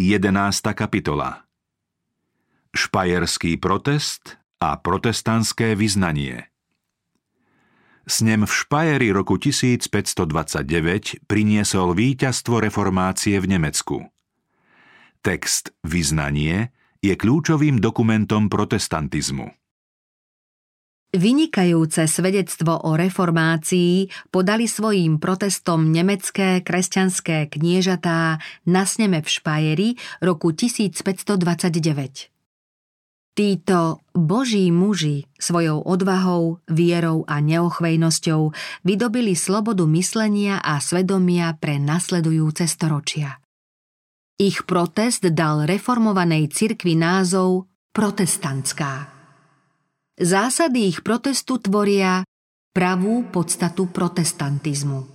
11. kapitola Špajerský protest a protestantské vyznanie Snem v Špajeri roku 1529 priniesol víťazstvo reformácie v Nemecku. Text Vyznanie je kľúčovým dokumentom protestantizmu. Vynikajúce svedectvo o reformácii podali svojím protestom nemecké kresťanské kniežatá na sneme v Špajeri roku 1529. Títo boží muži svojou odvahou, vierou a neochvejnosťou vydobili slobodu myslenia a svedomia pre nasledujúce storočia. Ich protest dal reformovanej cirkvi názov protestantská. Zásady ich protestu tvoria pravú podstatu protestantizmu.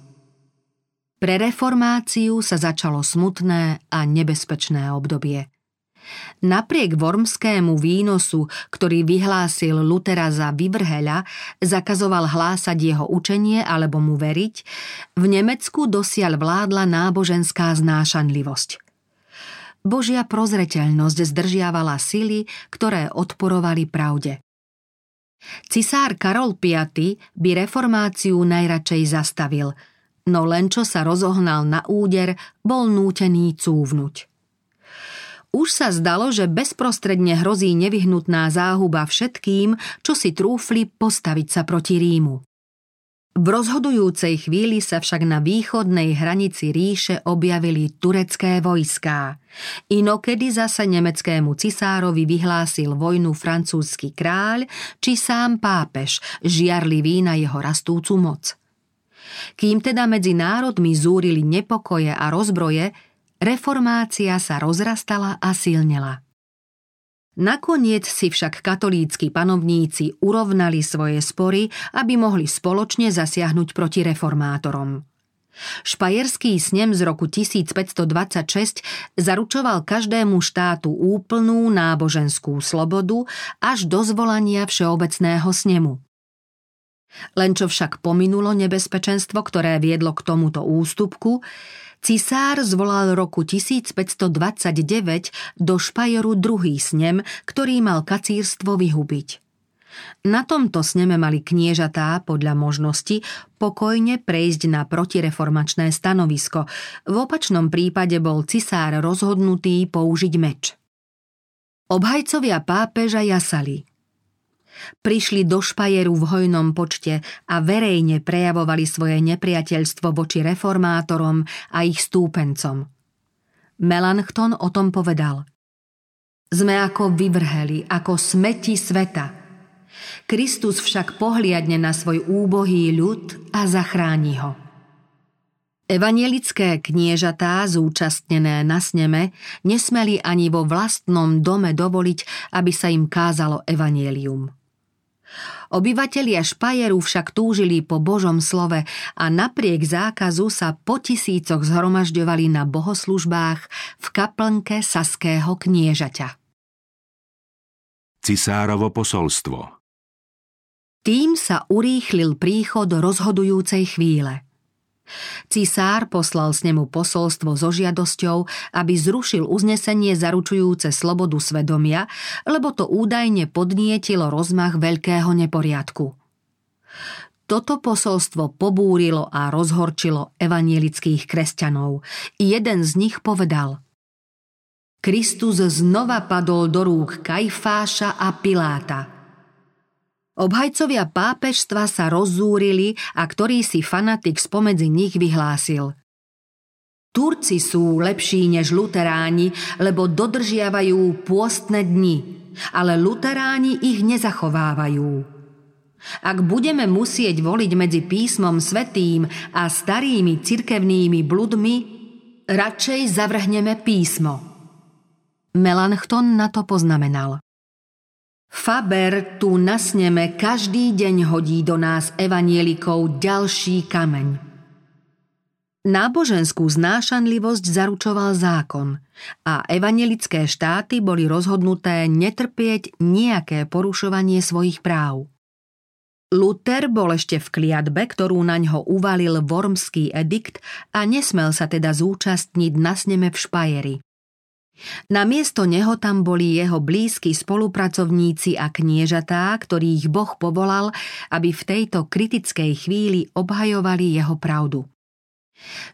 Pre reformáciu sa začalo smutné a nebezpečné obdobie – Napriek wormskému výnosu, ktorý vyhlásil Lutera za vyvrheľa, zakazoval hlásať jeho učenie alebo mu veriť, v Nemecku dosiaľ vládla náboženská znášanlivosť. Božia prozreteľnosť zdržiavala sily, ktoré odporovali pravde. Cisár Karol V by reformáciu najradšej zastavil, no len čo sa rozohnal na úder, bol nútený cúvnuť. Už sa zdalo, že bezprostredne hrozí nevyhnutná záhuba všetkým, čo si trúfli postaviť sa proti Rímu. V rozhodujúcej chvíli sa však na východnej hranici ríše objavili turecké vojská. Inokedy zase nemeckému cisárovi vyhlásil vojnu francúzsky kráľ či sám pápež, žiarlivý na jeho rastúcu moc. Kým teda medzi národmi zúrili nepokoje a rozbroje, reformácia sa rozrastala a silnela. Nakoniec si však katolícky panovníci urovnali svoje spory, aby mohli spoločne zasiahnuť proti reformátorom. Špajerský snem z roku 1526 zaručoval každému štátu úplnú náboženskú slobodu až do zvolania Všeobecného snemu. Len čo však pominulo nebezpečenstvo, ktoré viedlo k tomuto ústupku, Cisár zvolal roku 1529 do Špajeru druhý snem, ktorý mal kacírstvo vyhubiť. Na tomto sneme mali kniežatá, podľa možnosti, pokojne prejsť na protireformačné stanovisko. V opačnom prípade bol cisár rozhodnutý použiť meč. Obhajcovia pápeža jasali – Prišli do špajeru v hojnom počte a verejne prejavovali svoje nepriateľstvo voči reformátorom a ich stúpencom. Melanchthon o tom povedal. Sme ako vyvrheli, ako smeti sveta. Kristus však pohliadne na svoj úbohý ľud a zachráni ho. Evanielické kniežatá zúčastnené na sneme nesmeli ani vo vlastnom dome dovoliť, aby sa im kázalo evanielium. Obyvatelia Špajeru však túžili po Božom slove a napriek zákazu sa po tisícoch zhromažďovali na bohoslužbách v kaplnke Saského kniežaťa. Cisárovo posolstvo Tým sa urýchlil príchod rozhodujúcej chvíle – Cisár poslal s nemu posolstvo so žiadosťou, aby zrušil uznesenie zaručujúce slobodu svedomia, lebo to údajne podnietilo rozmach veľkého neporiadku. Toto posolstvo pobúrilo a rozhorčilo evanielických kresťanov. Jeden z nich povedal Kristus znova padol do rúk Kajfáša a Piláta – Obhajcovia pápežstva sa rozzúrili a ktorý si fanatik spomedzi nich vyhlásil. Turci sú lepší než luteráni, lebo dodržiavajú pôstne dni, ale luteráni ich nezachovávajú. Ak budeme musieť voliť medzi písmom svetým a starými cirkevnými bludmi, radšej zavrhneme písmo. Melanchthon na to poznamenal. Faber tu na sneme každý deň hodí do nás evanielikov ďalší kameň. Náboženskú znášanlivosť zaručoval zákon a evanielické štáty boli rozhodnuté netrpieť nejaké porušovanie svojich práv. Luther bol ešte v kliatbe, ktorú na ňo uvalil Wormský edikt a nesmel sa teda zúčastniť na sneme v Špajeri. Namiesto neho tam boli jeho blízki spolupracovníci a kniežatá, ktorých Boh povolal, aby v tejto kritickej chvíli obhajovali jeho pravdu.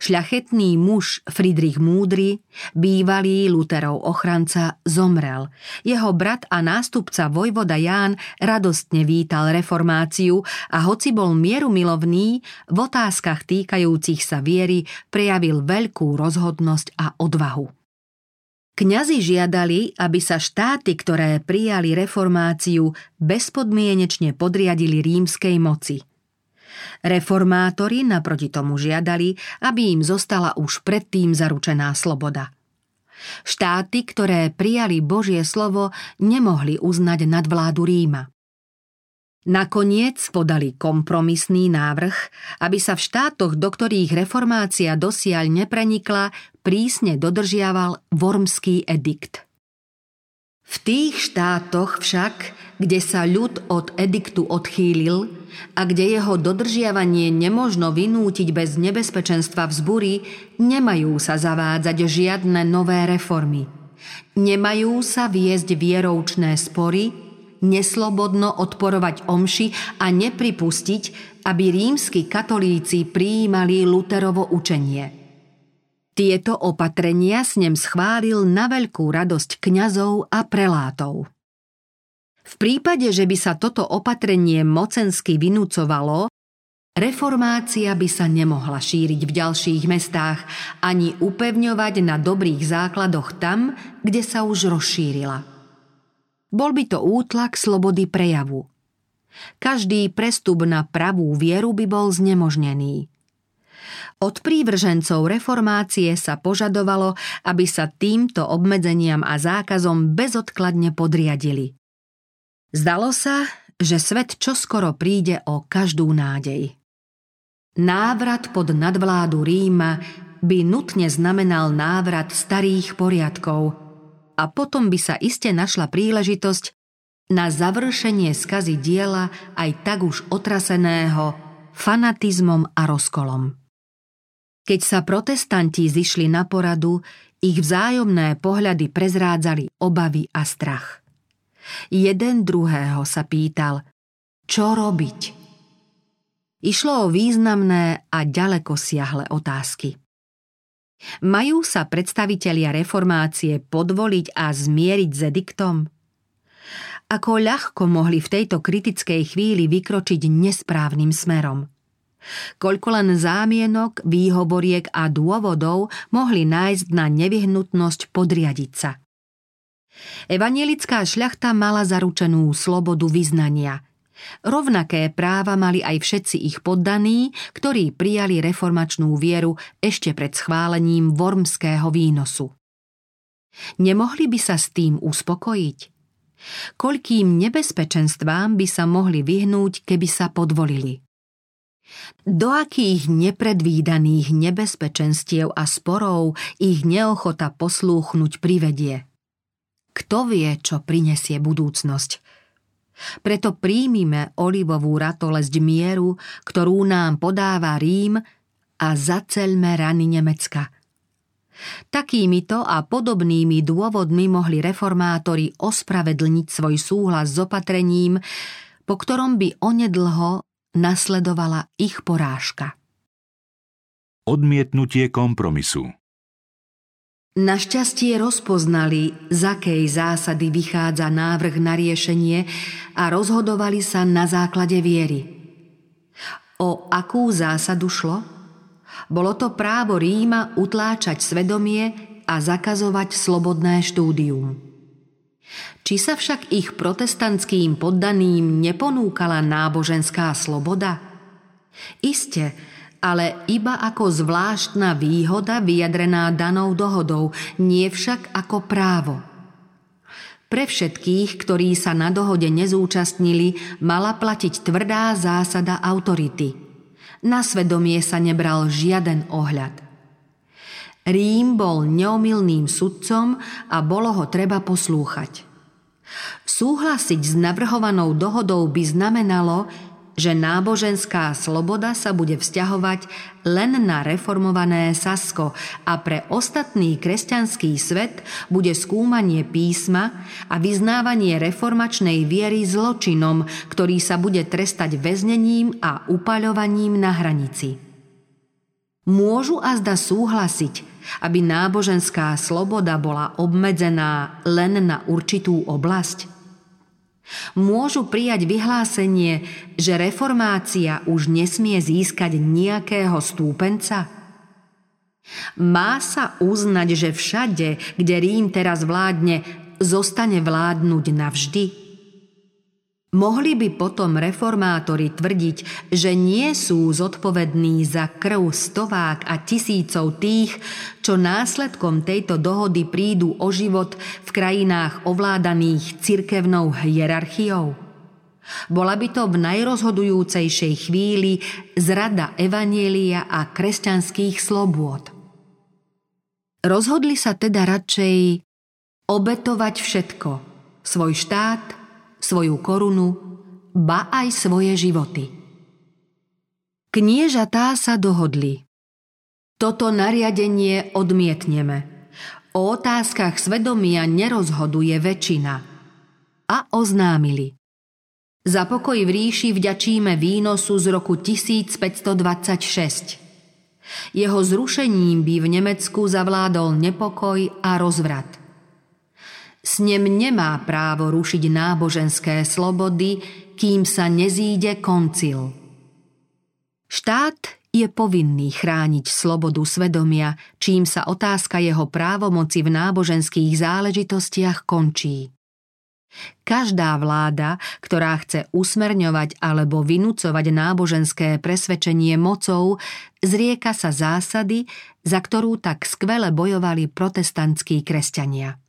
Šľachetný muž Friedrich Múdry, bývalý Luterov ochranca, zomrel. Jeho brat a nástupca vojvoda Ján radostne vítal reformáciu a hoci bol mierumilovný, v otázkach týkajúcich sa viery prejavil veľkú rozhodnosť a odvahu. Kňazi žiadali, aby sa štáty, ktoré prijali reformáciu, bezpodmienečne podriadili rímskej moci – Reformátori naproti tomu žiadali, aby im zostala už predtým zaručená sloboda. Štáty, ktoré prijali Božie slovo, nemohli uznať nadvládu Ríma. Nakoniec podali kompromisný návrh, aby sa v štátoch, do ktorých reformácia dosiaľ neprenikla, prísne dodržiaval Wormský edikt. V tých štátoch však, kde sa ľud od ediktu odchýlil a kde jeho dodržiavanie nemožno vynútiť bez nebezpečenstva vzbury, nemajú sa zavádzať žiadne nové reformy. Nemajú sa viesť vieroučné spory, neslobodno odporovať omši a nepripustiť, aby rímsky katolíci prijímali Luterovo učenie – tieto opatrenia s ním schválil na veľkú radosť kňazov a prelátov. V prípade, že by sa toto opatrenie mocensky vynúcovalo, reformácia by sa nemohla šíriť v ďalších mestách ani upevňovať na dobrých základoch tam, kde sa už rozšírila. Bol by to útlak slobody prejavu. Každý prestup na pravú vieru by bol znemožnený – od prívržencov reformácie sa požadovalo, aby sa týmto obmedzeniam a zákazom bezodkladne podriadili. Zdalo sa, že svet čoskoro príde o každú nádej. Návrat pod nadvládu Ríma by nutne znamenal návrat starých poriadkov a potom by sa iste našla príležitosť na završenie skazy diela aj tak už otraseného fanatizmom a rozkolom. Keď sa protestanti zišli na poradu, ich vzájomné pohľady prezrádzali obavy a strach. Jeden druhého sa pýtal, čo robiť? Išlo o významné a ďaleko siahle otázky. Majú sa predstavitelia reformácie podvoliť a zmieriť s ediktom? Ako ľahko mohli v tejto kritickej chvíli vykročiť nesprávnym smerom – Koľko len zámienok, výhovoriek a dôvodov mohli nájsť na nevyhnutnosť podriadiť sa. Evanielická šľachta mala zaručenú slobodu vyznania. Rovnaké práva mali aj všetci ich poddaní, ktorí prijali reformačnú vieru ešte pred schválením vormského výnosu. Nemohli by sa s tým uspokojiť? Koľkým nebezpečenstvám by sa mohli vyhnúť, keby sa podvolili? Do akých nepredvídaných nebezpečenstiev a sporov ich neochota poslúchnuť privedie? Kto vie, čo prinesie budúcnosť? Preto príjmime olivovú ratolesť mieru, ktorú nám podáva Rím a zaceľme rany Nemecka. Takýmito a podobnými dôvodmi mohli reformátori ospravedlniť svoj súhlas s opatrením, po ktorom by onedlho nasledovala ich porážka. Odmietnutie kompromisu Našťastie rozpoznali, z akej zásady vychádza návrh na riešenie a rozhodovali sa na základe viery. O akú zásadu šlo? Bolo to právo Ríma utláčať svedomie a zakazovať slobodné štúdium. Či sa však ich protestantským poddaným neponúkala náboženská sloboda? Iste, ale iba ako zvláštna výhoda vyjadrená danou dohodou, nie však ako právo. Pre všetkých, ktorí sa na dohode nezúčastnili, mala platiť tvrdá zásada autority. Na svedomie sa nebral žiaden ohľad. Rím bol neomilným sudcom a bolo ho treba poslúchať. Súhlasiť s navrhovanou dohodou by znamenalo, že náboženská sloboda sa bude vzťahovať len na reformované Sasko a pre ostatný kresťanský svet bude skúmanie písma a vyznávanie reformačnej viery zločinom, ktorý sa bude trestať väznením a upaľovaním na hranici. Môžu azda súhlasiť, aby náboženská sloboda bola obmedzená len na určitú oblasť? Môžu prijať vyhlásenie, že reformácia už nesmie získať nejakého stúpenca? Má sa uznať, že všade, kde Rím teraz vládne, zostane vládnuť navždy? Mohli by potom reformátori tvrdiť, že nie sú zodpovední za krv stovák a tisícov tých, čo následkom tejto dohody prídu o život v krajinách ovládaných cirkevnou hierarchiou? Bola by to v najrozhodujúcejšej chvíli zrada evanielia a kresťanských slobôd. Rozhodli sa teda radšej obetovať všetko, svoj štát, svoju korunu, ba aj svoje životy. Kniežatá sa dohodli. Toto nariadenie odmietneme. O otázkach svedomia nerozhoduje väčšina. A oznámili. Za pokoj v ríši vďačíme výnosu z roku 1526. Jeho zrušením by v Nemecku zavládol nepokoj a rozvrat. S ním nemá právo rušiť náboženské slobody, kým sa nezíde koncil. Štát je povinný chrániť slobodu svedomia, čím sa otázka jeho právomoci v náboženských záležitostiach končí. Každá vláda, ktorá chce usmerňovať alebo vynúcovať náboženské presvedčenie mocou, zrieka sa zásady, za ktorú tak skvele bojovali protestantskí kresťania.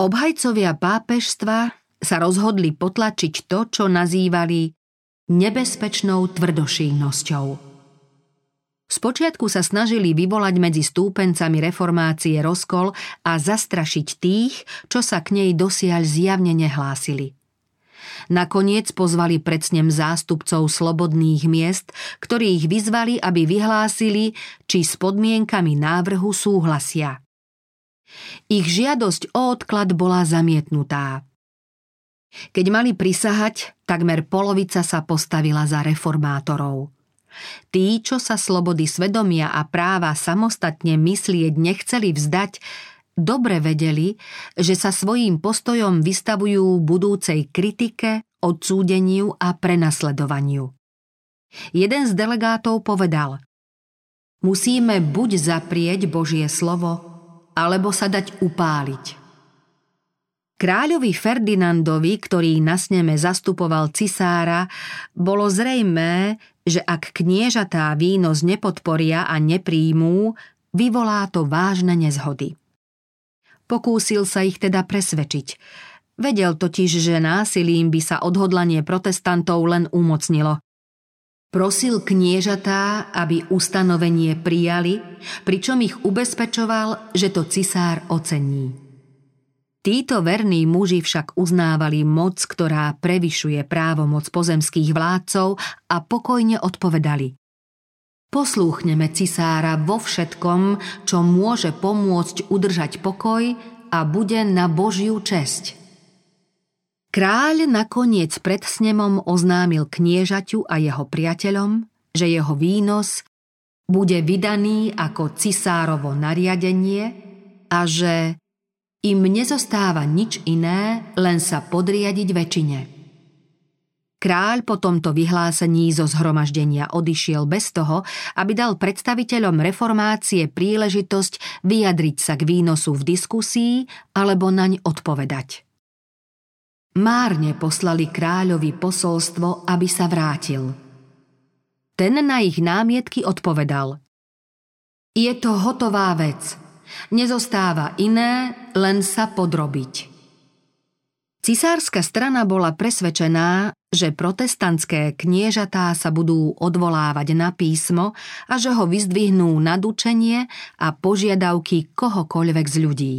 Obhajcovia pápežstva sa rozhodli potlačiť to, čo nazývali nebezpečnou tvrdošínosťou. Spočiatku sa snažili vyvolať medzi stúpencami reformácie rozkol a zastrašiť tých, čo sa k nej dosiaľ zjavne nehlásili. Nakoniec pozvali pred zástupcov slobodných miest, ktorých vyzvali, aby vyhlásili, či s podmienkami návrhu súhlasia. Ich žiadosť o odklad bola zamietnutá. Keď mali prisahať, takmer polovica sa postavila za reformátorov. Tí, čo sa slobody svedomia a práva samostatne myslieť nechceli vzdať, dobre vedeli, že sa svojím postojom vystavujú budúcej kritike, odsúdeniu a prenasledovaniu. Jeden z delegátov povedal Musíme buď zaprieť Božie slovo, alebo sa dať upáliť. Kráľovi Ferdinandovi, ktorý na sneme zastupoval cisára, bolo zrejmé, že ak kniežatá výnos nepodporia a nepríjmú, vyvolá to vážne nezhody. Pokúsil sa ich teda presvedčiť. Vedel totiž, že násilím by sa odhodlanie protestantov len umocnilo. Prosil kniežatá, aby ustanovenie prijali, pričom ich ubezpečoval, že to cisár ocení. Títo verní muži však uznávali moc, ktorá prevyšuje právomoc pozemských vládcov a pokojne odpovedali. Poslúchneme cisára vo všetkom, čo môže pomôcť udržať pokoj a bude na Božiu česť. Kráľ nakoniec pred snemom oznámil kniežaťu a jeho priateľom, že jeho výnos bude vydaný ako cisárovo nariadenie a že im nezostáva nič iné, len sa podriadiť väčšine. Kráľ po tomto vyhlásení zo zhromaždenia odišiel bez toho, aby dal predstaviteľom reformácie príležitosť vyjadriť sa k výnosu v diskusii alebo naň odpovedať. Márne poslali kráľovi posolstvo, aby sa vrátil. Ten na ich námietky odpovedal. Je to hotová vec. Nezostáva iné, len sa podrobiť. Cisárska strana bola presvedčená, že protestantské kniežatá sa budú odvolávať na písmo a že ho vyzdvihnú na dučenie a požiadavky kohokoľvek z ľudí.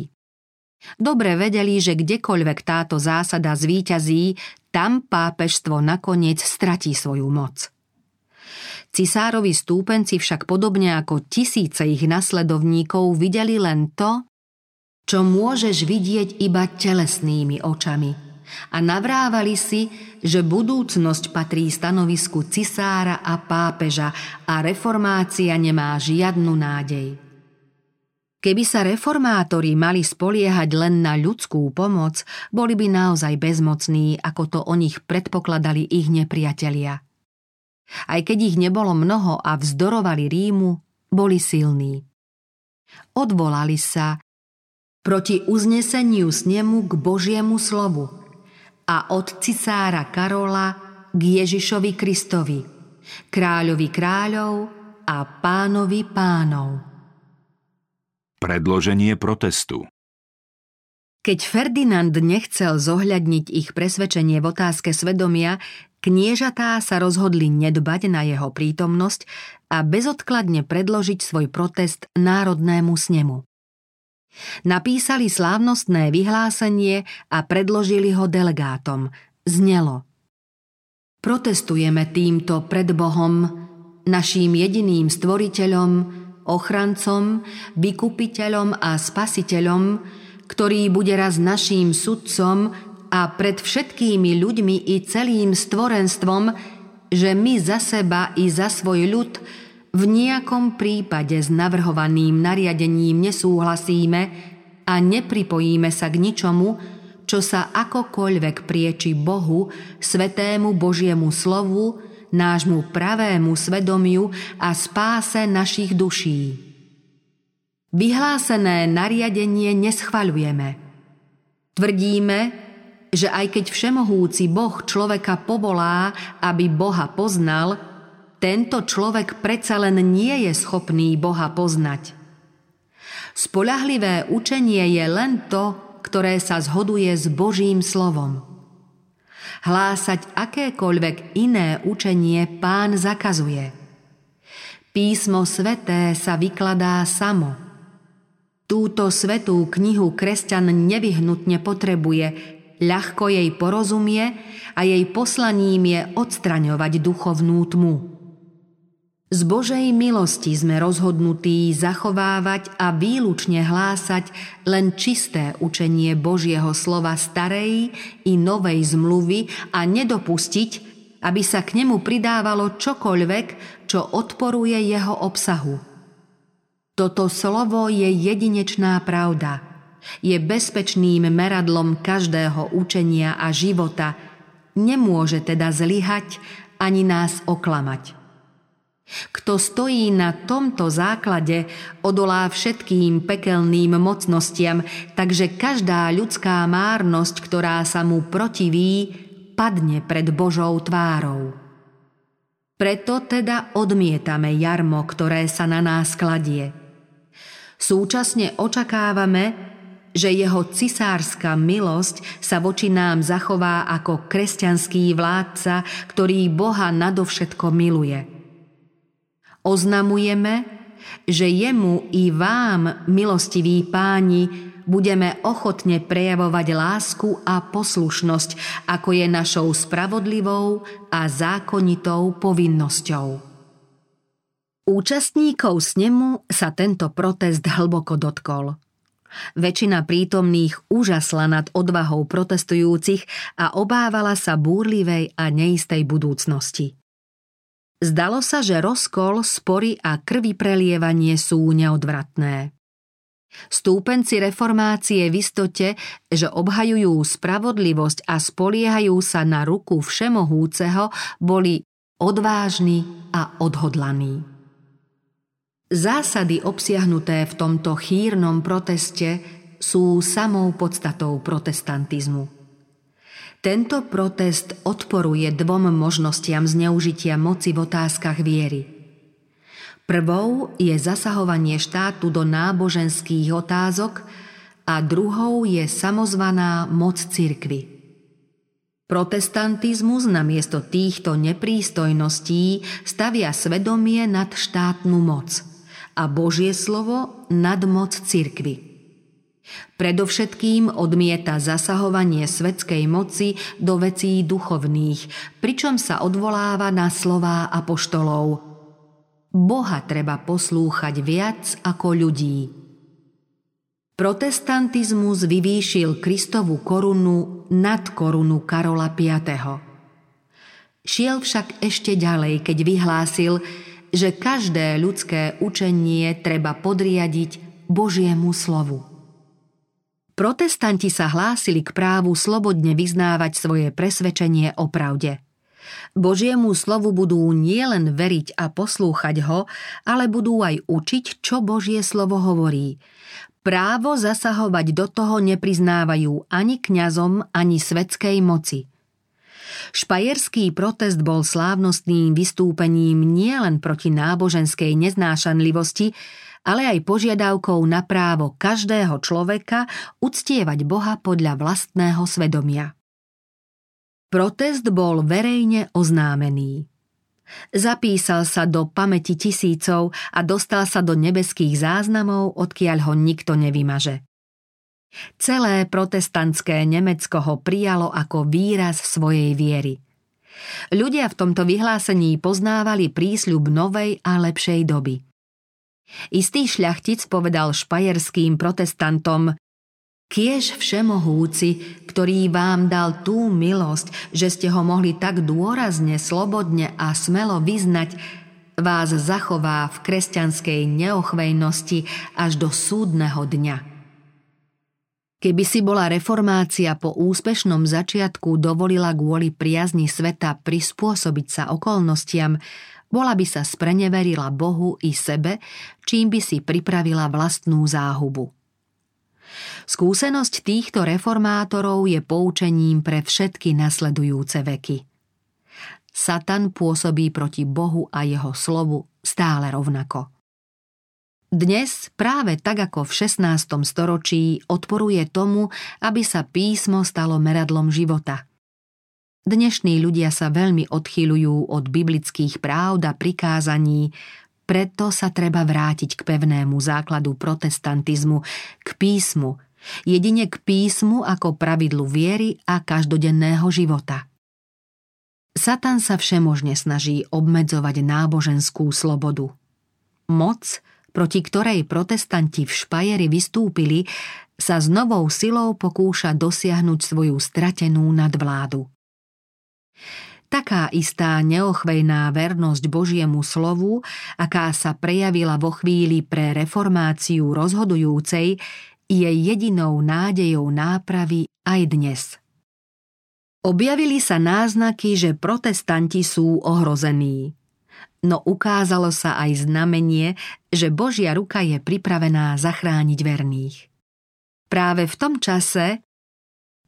Dobre vedeli, že kdekoľvek táto zásada zvíťazí, Tam pápežstvo nakoniec stratí svoju moc. Cisárovi stúpenci však podobne ako tisíce ich nasledovníkov videli len to, čo môžeš vidieť iba telesnými očami. A navrávali si, že budúcnosť patrí stanovisku cisára a pápeža a reformácia nemá žiadnu nádej. Keby sa reformátori mali spoliehať len na ľudskú pomoc, boli by naozaj bezmocní, ako to o nich predpokladali ich nepriatelia. Aj keď ich nebolo mnoho a vzdorovali Rímu, boli silní. Odvolali sa proti uzneseniu snemu k Božiemu slovu a od cisára Karola k Ježišovi Kristovi, kráľovi kráľov a pánovi pánov. Predloženie protestu keď Ferdinand nechcel zohľadniť ich presvedčenie v otázke svedomia, kniežatá sa rozhodli nedbať na jeho prítomnosť a bezodkladne predložiť svoj protest národnému snemu. Napísali slávnostné vyhlásenie a predložili ho delegátom. Znelo. Protestujeme týmto pred Bohom, naším jediným stvoriteľom, ochrancom, vykupiteľom a spasiteľom, ktorý bude raz naším sudcom a pred všetkými ľuďmi i celým stvorenstvom, že my za seba i za svoj ľud v nejakom prípade s navrhovaným nariadením nesúhlasíme a nepripojíme sa k ničomu, čo sa akokoľvek prieči Bohu, svetému Božiemu slovu, nášmu pravému svedomiu a spáse našich duší. Vyhlásené nariadenie neschvaľujeme. Tvrdíme, že aj keď všemohúci Boh človeka povolá, aby Boha poznal, tento človek predsa len nie je schopný Boha poznať. Spolahlivé učenie je len to, ktoré sa zhoduje s Božím slovom. Hlásať akékoľvek iné učenie pán zakazuje. Písmo sveté sa vykladá samo. Túto svetú knihu kresťan nevyhnutne potrebuje, ľahko jej porozumie a jej poslaním je odstraňovať duchovnú tmu. Z Božej milosti sme rozhodnutí zachovávať a výlučne hlásať len čisté učenie Božieho slova starej i novej zmluvy a nedopustiť, aby sa k nemu pridávalo čokoľvek, čo odporuje jeho obsahu. Toto slovo je jedinečná pravda. Je bezpečným meradlom každého učenia a života. Nemôže teda zlyhať ani nás oklamať. Kto stojí na tomto základe, odolá všetkým pekelným mocnostiam, takže každá ľudská márnosť, ktorá sa mu protiví, padne pred Božou tvárou. Preto teda odmietame jarmo, ktoré sa na nás kladie. Súčasne očakávame, že jeho cisárska milosť sa voči nám zachová ako kresťanský vládca, ktorý Boha nadovšetko miluje. Oznamujeme, že jemu i vám, milostiví páni, budeme ochotne prejavovať lásku a poslušnosť, ako je našou spravodlivou a zákonitou povinnosťou. Účastníkov snemu sa tento protest hlboko dotkol. Väčšina prítomných úžasla nad odvahou protestujúcich a obávala sa búrlivej a neistej budúcnosti. Zdalo sa, že rozkol, spory a krvi prelievanie sú neodvratné. Stúpenci reformácie v istote, že obhajujú spravodlivosť a spoliehajú sa na ruku všemohúceho, boli odvážni a odhodlaní. Zásady obsiahnuté v tomto chýrnom proteste sú samou podstatou protestantizmu. Tento protest odporuje dvom možnostiam zneužitia moci v otázkach viery. Prvou je zasahovanie štátu do náboženských otázok a druhou je samozvaná moc cirkvy. Protestantizmus namiesto týchto neprístojností stavia svedomie nad štátnu moc a Božie slovo nad moc cirkvy. Predovšetkým odmieta zasahovanie svetskej moci do vecí duchovných, pričom sa odvoláva na slová apoštolov. Boha treba poslúchať viac ako ľudí. Protestantizmus vyvýšil Kristovu korunu nad korunu Karola V. Šiel však ešte ďalej, keď vyhlásil, že každé ľudské učenie treba podriadiť Božiemu slovu. Protestanti sa hlásili k právu slobodne vyznávať svoje presvedčenie o pravde. Božiemu slovu budú nielen veriť a poslúchať ho, ale budú aj učiť, čo Božie slovo hovorí – Právo zasahovať do toho nepriznávajú ani kňazom, ani svetskej moci. Špajerský protest bol slávnostným vystúpením nielen proti náboženskej neznášanlivosti, ale aj požiadavkou na právo každého človeka uctievať Boha podľa vlastného svedomia. Protest bol verejne oznámený. Zapísal sa do pamäti tisícov a dostal sa do nebeských záznamov, odkiaľ ho nikto nevymaže. Celé protestantské Nemecko ho prijalo ako výraz svojej viery. Ľudia v tomto vyhlásení poznávali prísľub novej a lepšej doby. Istý šľachtic povedal špajerským protestantom Kiež všemohúci, ktorý vám dal tú milosť, že ste ho mohli tak dôrazne, slobodne a smelo vyznať, vás zachová v kresťanskej neochvejnosti až do súdneho dňa. Keby si bola reformácia po úspešnom začiatku dovolila kvôli priazni sveta prispôsobiť sa okolnostiam, bola by sa spreneverila Bohu i sebe, čím by si pripravila vlastnú záhubu. Skúsenosť týchto reformátorov je poučením pre všetky nasledujúce veky. Satan pôsobí proti Bohu a jeho slovu stále rovnako. Dnes, práve tak ako v 16. storočí, odporuje tomu, aby sa písmo stalo meradlom života. Dnešní ľudia sa veľmi odchyľujú od biblických práv a prikázaní, preto sa treba vrátiť k pevnému základu protestantizmu, k písmu, jedine k písmu ako pravidlu viery a každodenného života. Satan sa všemožne snaží obmedzovať náboženskú slobodu. Moc, proti ktorej protestanti v Špajeri vystúpili, sa s novou silou pokúša dosiahnuť svoju stratenú nadvládu. Taká istá neochvejná vernosť Božiemu slovu, aká sa prejavila vo chvíli pre reformáciu rozhodujúcej, je jedinou nádejou nápravy aj dnes. Objavili sa náznaky, že protestanti sú ohrození. No ukázalo sa aj znamenie, že Božia ruka je pripravená zachrániť verných. Práve v tom čase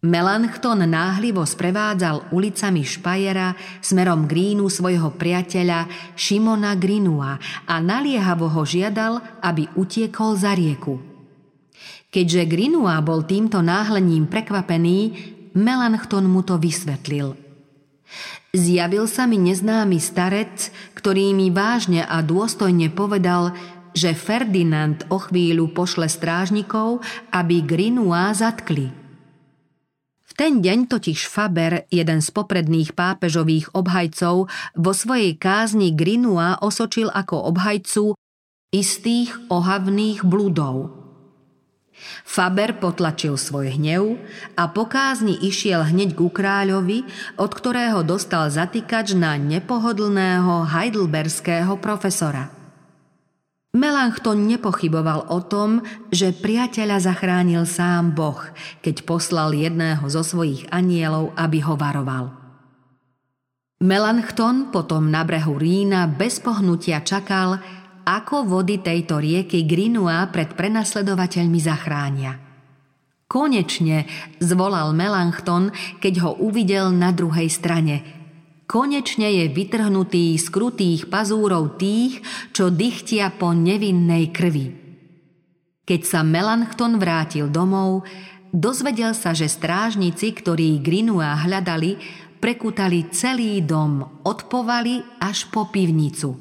Melanchthon náhlivo sprevádzal ulicami Špajera smerom k Rínu svojho priateľa Šimona Grinua a naliehavo ho žiadal, aby utiekol za rieku. Keďže Grinua bol týmto náhlením prekvapený, Melanchthon mu to vysvetlil. Zjavil sa mi neznámy starec, ktorý mi vážne a dôstojne povedal, že Ferdinand o chvíľu pošle strážnikov, aby Grinua zatkli – ten deň totiž Faber, jeden z popredných pápežových obhajcov, vo svojej kázni Grinua osočil ako obhajcu istých ohavných bludov. Faber potlačil svoj hnev a po kázni išiel hneď ku kráľovi, od ktorého dostal zatýkač na nepohodlného heidelberského profesora – Melanchthon nepochyboval o tom, že priateľa zachránil sám Boh, keď poslal jedného zo svojich anielov, aby ho varoval. Melanchthon potom na brehu Rína bez pohnutia čakal, ako vody tejto rieky Grinua pred prenasledovateľmi zachránia. Konečne zvolal Melanchthon, keď ho uvidel na druhej strane – konečne je vytrhnutý z krutých pazúrov tých, čo dychtia po nevinnej krvi. Keď sa Melanchthon vrátil domov, dozvedel sa, že strážnici, ktorí Grinua hľadali, prekutali celý dom od povaly až po pivnicu.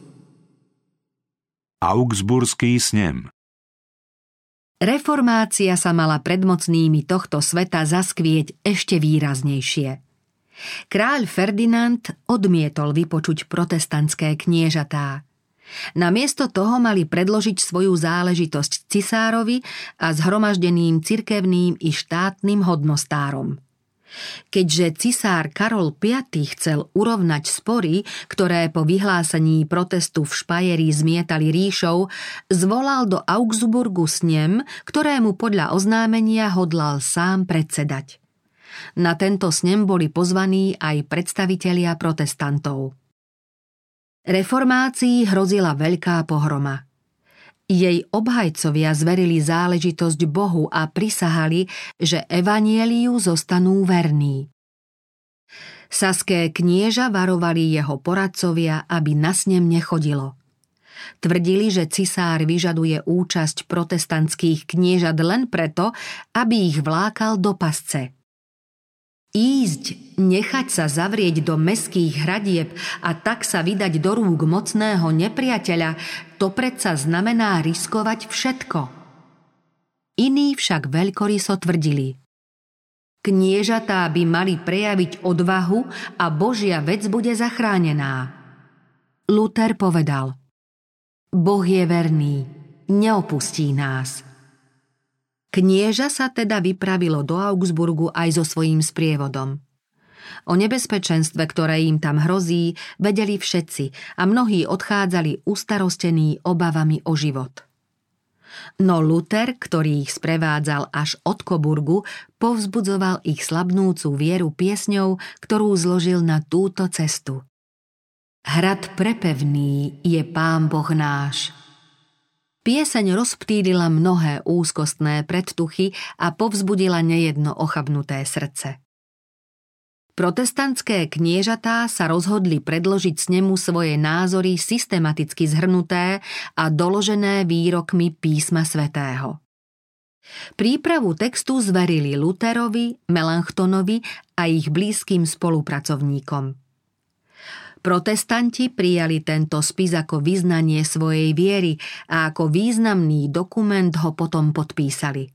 Augsburský snem Reformácia sa mala pred mocnými tohto sveta zaskvieť ešte výraznejšie. Kráľ Ferdinand odmietol vypočuť protestantské kniežatá. Namiesto toho mali predložiť svoju záležitosť cisárovi a zhromaždeným cirkevným i štátnym hodnostárom. Keďže cisár Karol V chcel urovnať spory, ktoré po vyhlásení protestu v Špajeri zmietali ríšou, zvolal do Augsburgu snem, ktorému podľa oznámenia hodlal sám predsedať. Na tento snem boli pozvaní aj predstavitelia protestantov. Reformácii hrozila veľká pohroma – jej obhajcovia zverili záležitosť Bohu a prisahali, že evanieliu zostanú verní. Saské knieža varovali jeho poradcovia, aby na snem nechodilo. Tvrdili, že cisár vyžaduje účasť protestantských kniežat len preto, aby ich vlákal do pasce – Ísť, nechať sa zavrieť do meských hradieb a tak sa vydať do rúk mocného nepriateľa, to predsa znamená riskovať všetko. Iní však veľkoryso tvrdili. Kniežatá by mali prejaviť odvahu a Božia vec bude zachránená. Luther povedal Boh je verný, neopustí nás – Knieža sa teda vypravilo do Augsburgu aj so svojím sprievodom. O nebezpečenstve, ktoré im tam hrozí, vedeli všetci a mnohí odchádzali ustarostení obavami o život. No Luther, ktorý ich sprevádzal až od Koburgu, povzbudzoval ich slabnúcu vieru piesňou, ktorú zložil na túto cestu. Hrad prepevný je Pán Boh náš – Pieseň rozptýlila mnohé úzkostné predtuchy a povzbudila nejedno ochabnuté srdce. Protestantské kniežatá sa rozhodli predložiť s nemu svoje názory systematicky zhrnuté a doložené výrokmi písma svätého. Prípravu textu zverili Luterovi, Melanchtonovi a ich blízkym spolupracovníkom – Protestanti prijali tento spis ako vyznanie svojej viery a ako významný dokument ho potom podpísali.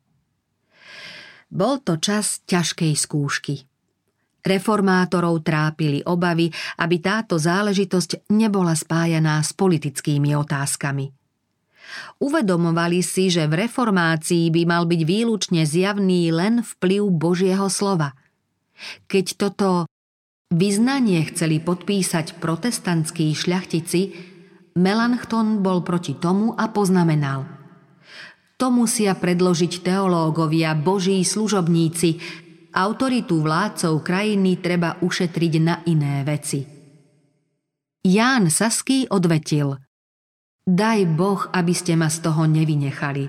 Bol to čas ťažkej skúšky. Reformátorov trápili obavy, aby táto záležitosť nebola spájaná s politickými otázkami. Uvedomovali si, že v reformácii by mal byť výlučne zjavný len vplyv Božieho slova. Keď toto Vyznanie chceli podpísať protestantskí šľachtici, Melanchthon bol proti tomu a poznamenal. To musia predložiť teológovia, boží služobníci, autoritu vládcov krajiny treba ušetriť na iné veci. Ján Saský odvetil Daj Boh, aby ste ma z toho nevynechali.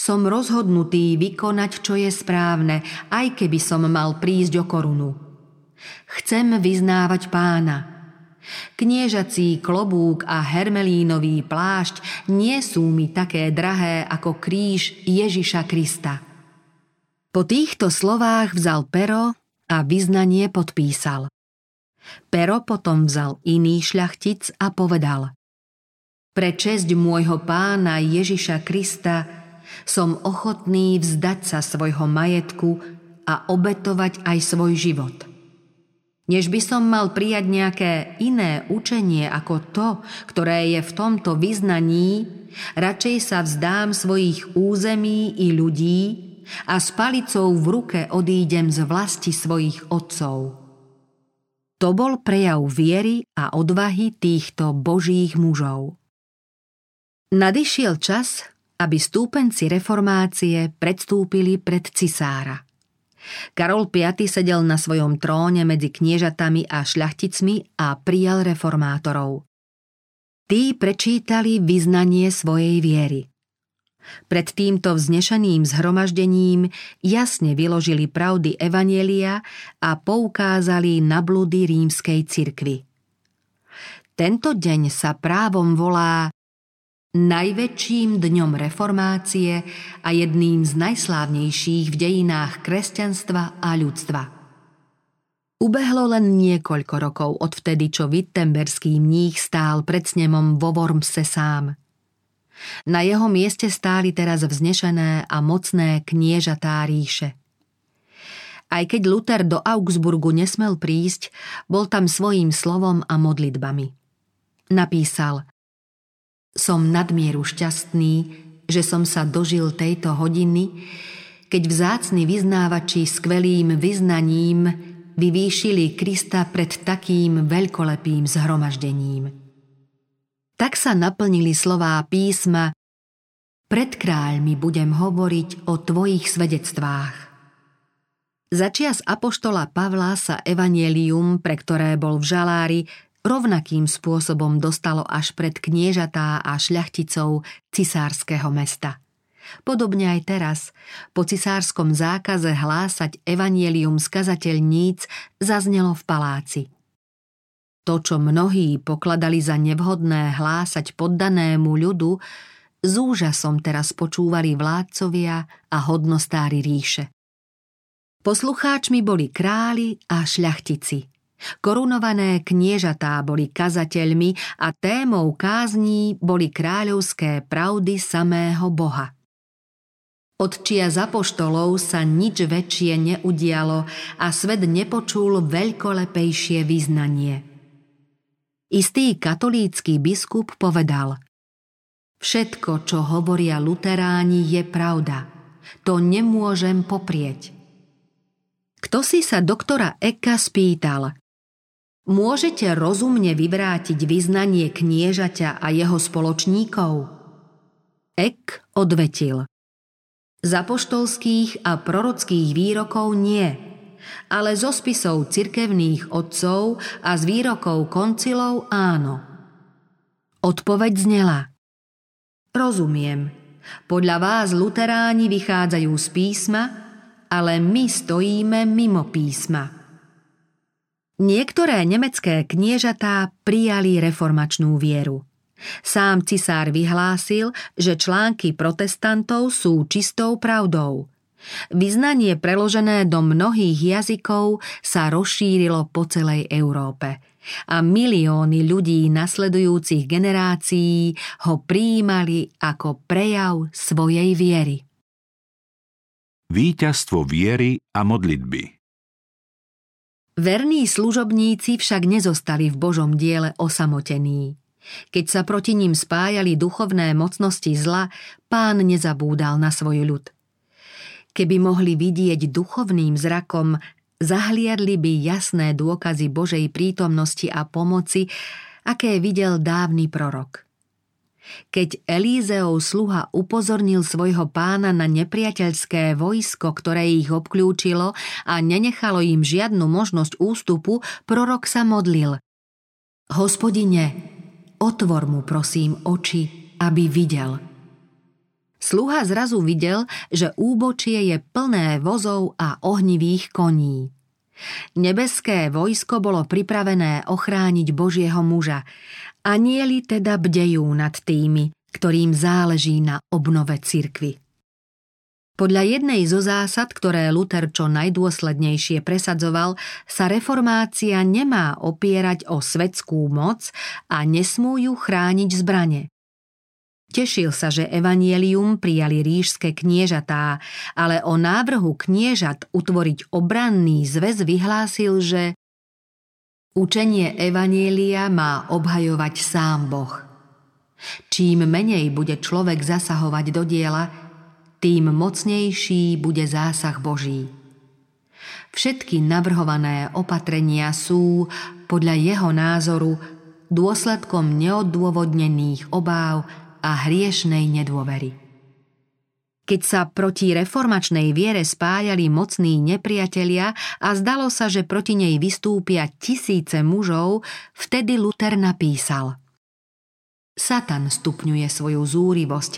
Som rozhodnutý vykonať, čo je správne, aj keby som mal prísť o korunu – Chcem vyznávať pána. Kniežací klobúk a hermelínový plášť nie sú mi také drahé ako kríž Ježiša Krista. Po týchto slovách vzal pero a vyznanie podpísal. Pero potom vzal iný šľachtic a povedal Pre česť môjho pána Ježiša Krista som ochotný vzdať sa svojho majetku a obetovať aj svoj život – než by som mal prijať nejaké iné učenie ako to, ktoré je v tomto vyznaní, radšej sa vzdám svojich území i ľudí a s palicou v ruke odídem z vlasti svojich otcov. To bol prejav viery a odvahy týchto božích mužov. Nadišiel čas, aby stúpenci reformácie predstúpili pred cisára – Karol V sedel na svojom tróne medzi kniežatami a šľachticmi a prijal reformátorov. Tí prečítali vyznanie svojej viery. Pred týmto vznešeným zhromaždením jasne vyložili pravdy Evanielia a poukázali na bludy rímskej cirkvy. Tento deň sa právom volá najväčším dňom reformácie a jedným z najslávnejších v dejinách kresťanstva a ľudstva. Ubehlo len niekoľko rokov od vtedy, čo Wittenberský mních stál pred snemom vo Wormse sám. Na jeho mieste stáli teraz vznešené a mocné kniežatá ríše. Aj keď Luther do Augsburgu nesmel prísť, bol tam svojím slovom a modlitbami. Napísal Som nadmieru šťastný, že som sa dožil tejto hodiny, keď vzácni vyznávači skvelým vyznaním vyvýšili Krista pred takým veľkolepým zhromaždením. Tak sa naplnili slová písma Pred kráľmi budem hovoriť o tvojich svedectvách. Začias apoštola Pavla sa evanielium, pre ktoré bol v žalári, rovnakým spôsobom dostalo až pred kniežatá a šľachticov cisárskeho mesta. Podobne aj teraz, po cisárskom zákaze hlásať evanielium skazateľníc zaznelo v paláci. To, čo mnohí pokladali za nevhodné hlásať poddanému ľudu, s úžasom teraz počúvali vládcovia a hodnostári ríše. Poslucháčmi boli králi a šľachtici. Korunované kniežatá boli kazateľmi a témou kázní boli kráľovské pravdy samého Boha. Od čia zapoštolov sa nič väčšie neudialo a svet nepočul veľkolepejšie vyznanie. Istý katolícky biskup povedal Všetko, čo hovoria luteráni, je pravda. To nemôžem poprieť. Kto si sa doktora Eka spýtal Môžete rozumne vyvrátiť vyznanie kniežaťa a jeho spoločníkov? Ek odvetil – z apoštolských a prorockých výrokov nie, ale zo spisov cirkevných otcov a z výrokov koncilov áno. Odpoveď znela. Rozumiem. Podľa vás luteráni vychádzajú z písma, ale my stojíme mimo písma. Niektoré nemecké kniežatá prijali reformačnú vieru. Sám cisár vyhlásil, že články protestantov sú čistou pravdou. Vyznanie preložené do mnohých jazykov sa rozšírilo po celej Európe a milióny ľudí nasledujúcich generácií ho prijímali ako prejav svojej viery. Výťazstvo viery a modlitby Verní služobníci však nezostali v Božom diele osamotení. Keď sa proti ním spájali duchovné mocnosti zla, pán nezabúdal na svoj ľud. Keby mohli vidieť duchovným zrakom, zahliadli by jasné dôkazy Božej prítomnosti a pomoci, aké videl dávny prorok. Keď Elízeov sluha upozornil svojho pána na nepriateľské vojsko, ktoré ich obklúčilo a nenechalo im žiadnu možnosť ústupu, prorok sa modlil. Hospodine, Otvor mu prosím oči, aby videl. Sluha zrazu videl, že úbočie je plné vozov a ohnivých koní. Nebeské vojsko bolo pripravené ochrániť Božieho muža. Anieli teda bdejú nad tými, ktorým záleží na obnove cirkvy. Podľa jednej zo zásad, ktoré Luther čo najdôslednejšie presadzoval, sa reformácia nemá opierať o svetskú moc a nesmú ju chrániť zbrane. Tešil sa, že evanielium prijali rížske kniežatá, ale o návrhu kniežat utvoriť obranný zväz vyhlásil, že učenie evanielia má obhajovať sám Boh. Čím menej bude človek zasahovať do diela, tým mocnejší bude zásah Boží. Všetky navrhované opatrenia sú, podľa jeho názoru, dôsledkom neodôvodnených obáv a hriešnej nedôvery. Keď sa proti reformačnej viere spájali mocní nepriatelia a zdalo sa, že proti nej vystúpia tisíce mužov, vtedy Luther napísal Satan stupňuje svoju zúrivosť,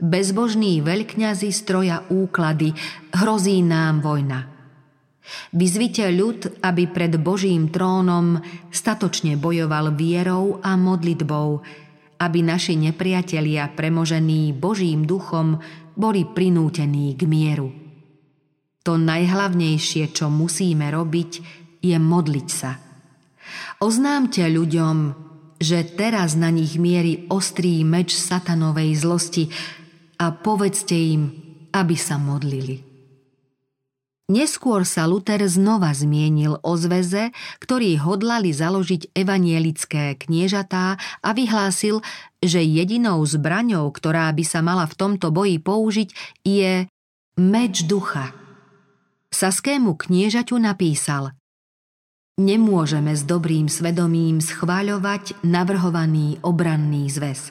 Bezbožní veľkňazi stroja úklady, hrozí nám vojna. Vyzvite ľud, aby pred Božím trónom statočne bojoval vierou a modlitbou, aby naši nepriatelia premožení Božím duchom boli prinútení k mieru. To najhlavnejšie, čo musíme robiť, je modliť sa. Oznámte ľuďom, že teraz na nich mierí ostrý meč satanovej zlosti a povedzte im, aby sa modlili. Neskôr sa Luther znova zmienil o zväze, ktorí hodlali založiť evanielické kniežatá a vyhlásil, že jedinou zbraňou, ktorá by sa mala v tomto boji použiť, je meč ducha. Saskému kniežaťu napísal Nemôžeme s dobrým svedomím schváľovať navrhovaný obranný zväz.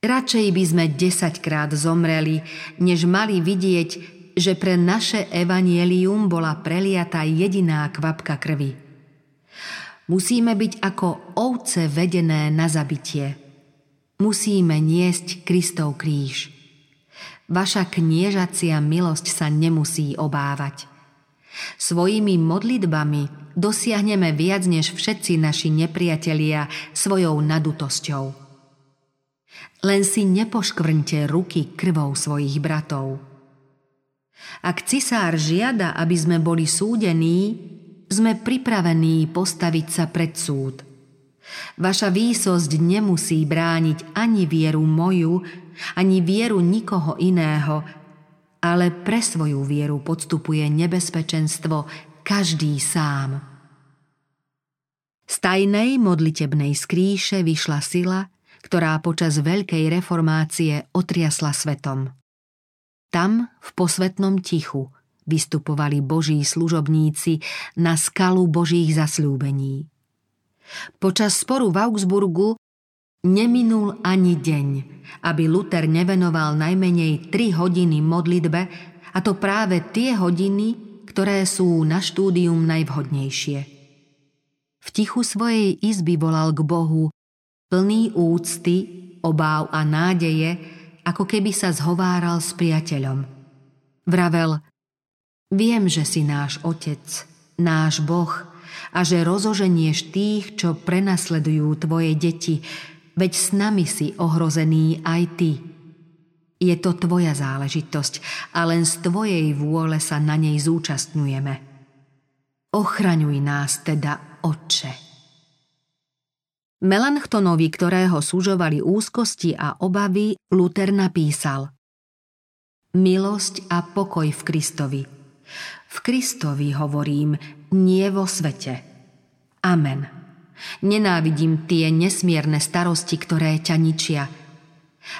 Radšej by sme desaťkrát zomreli, než mali vidieť, že pre naše evanielium bola preliata jediná kvapka krvi. Musíme byť ako ovce vedené na zabitie. Musíme niesť Kristov kríž. Vaša kniežacia milosť sa nemusí obávať. Svojimi modlitbami dosiahneme viac než všetci naši nepriatelia svojou nadutosťou. Len si nepoškvrňte ruky krvou svojich bratov – ak cisár žiada, aby sme boli súdení, sme pripravení postaviť sa pred súd. Vaša výsosť nemusí brániť ani vieru moju, ani vieru nikoho iného, ale pre svoju vieru podstupuje nebezpečenstvo každý sám. Z tajnej modlitebnej skríše vyšla sila, ktorá počas veľkej reformácie otriasla svetom. Tam, v posvetnom tichu, vystupovali boží služobníci na skalu božích zasľúbení. Počas sporu v Augsburgu neminul ani deň, aby Luther nevenoval najmenej 3 hodiny modlitbe, a to práve tie hodiny, ktoré sú na štúdium najvhodnejšie. V tichu svojej izby volal k Bohu, plný úcty, obáv a nádeje, ako keby sa zhováral s priateľom. Vravel, viem, že si náš Otec, náš Boh a že rozoženieš tých, čo prenasledujú tvoje deti, veď s nami si ohrozený aj ty. Je to tvoja záležitosť a len z tvojej vôle sa na nej zúčastňujeme. Ochraňuj nás teda, Otče. Melanchtonovi, ktorého súžovali úzkosti a obavy, Luther napísal Milosť a pokoj v Kristovi. V Kristovi hovorím, nie vo svete. Amen. Nenávidím tie nesmierne starosti, ktoré ťa ničia.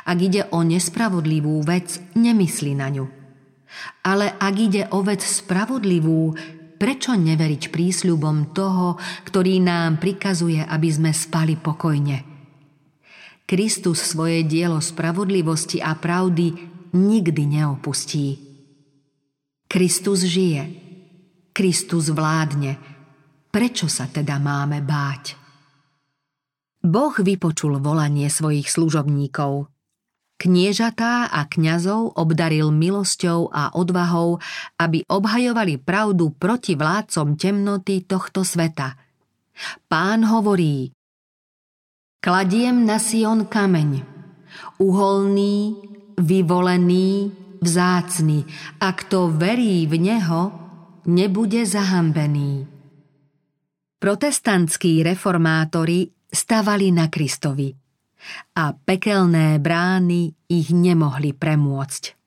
Ak ide o nespravodlivú vec, nemysli na ňu. Ale ak ide o vec spravodlivú, prečo neveriť prísľubom toho, ktorý nám prikazuje, aby sme spali pokojne? Kristus svoje dielo spravodlivosti a pravdy nikdy neopustí. Kristus žije. Kristus vládne. Prečo sa teda máme báť? Boh vypočul volanie svojich služobníkov – Kniežatá a kňazov obdaril milosťou a odvahou, aby obhajovali pravdu proti vládcom temnoty tohto sveta. Pán hovorí, kladiem na Sion kameň, uholný, vyvolený, vzácny, a kto verí v neho, nebude zahambený. Protestantskí reformátori stavali na Kristovi – a pekelné brány ich nemohli premôcť.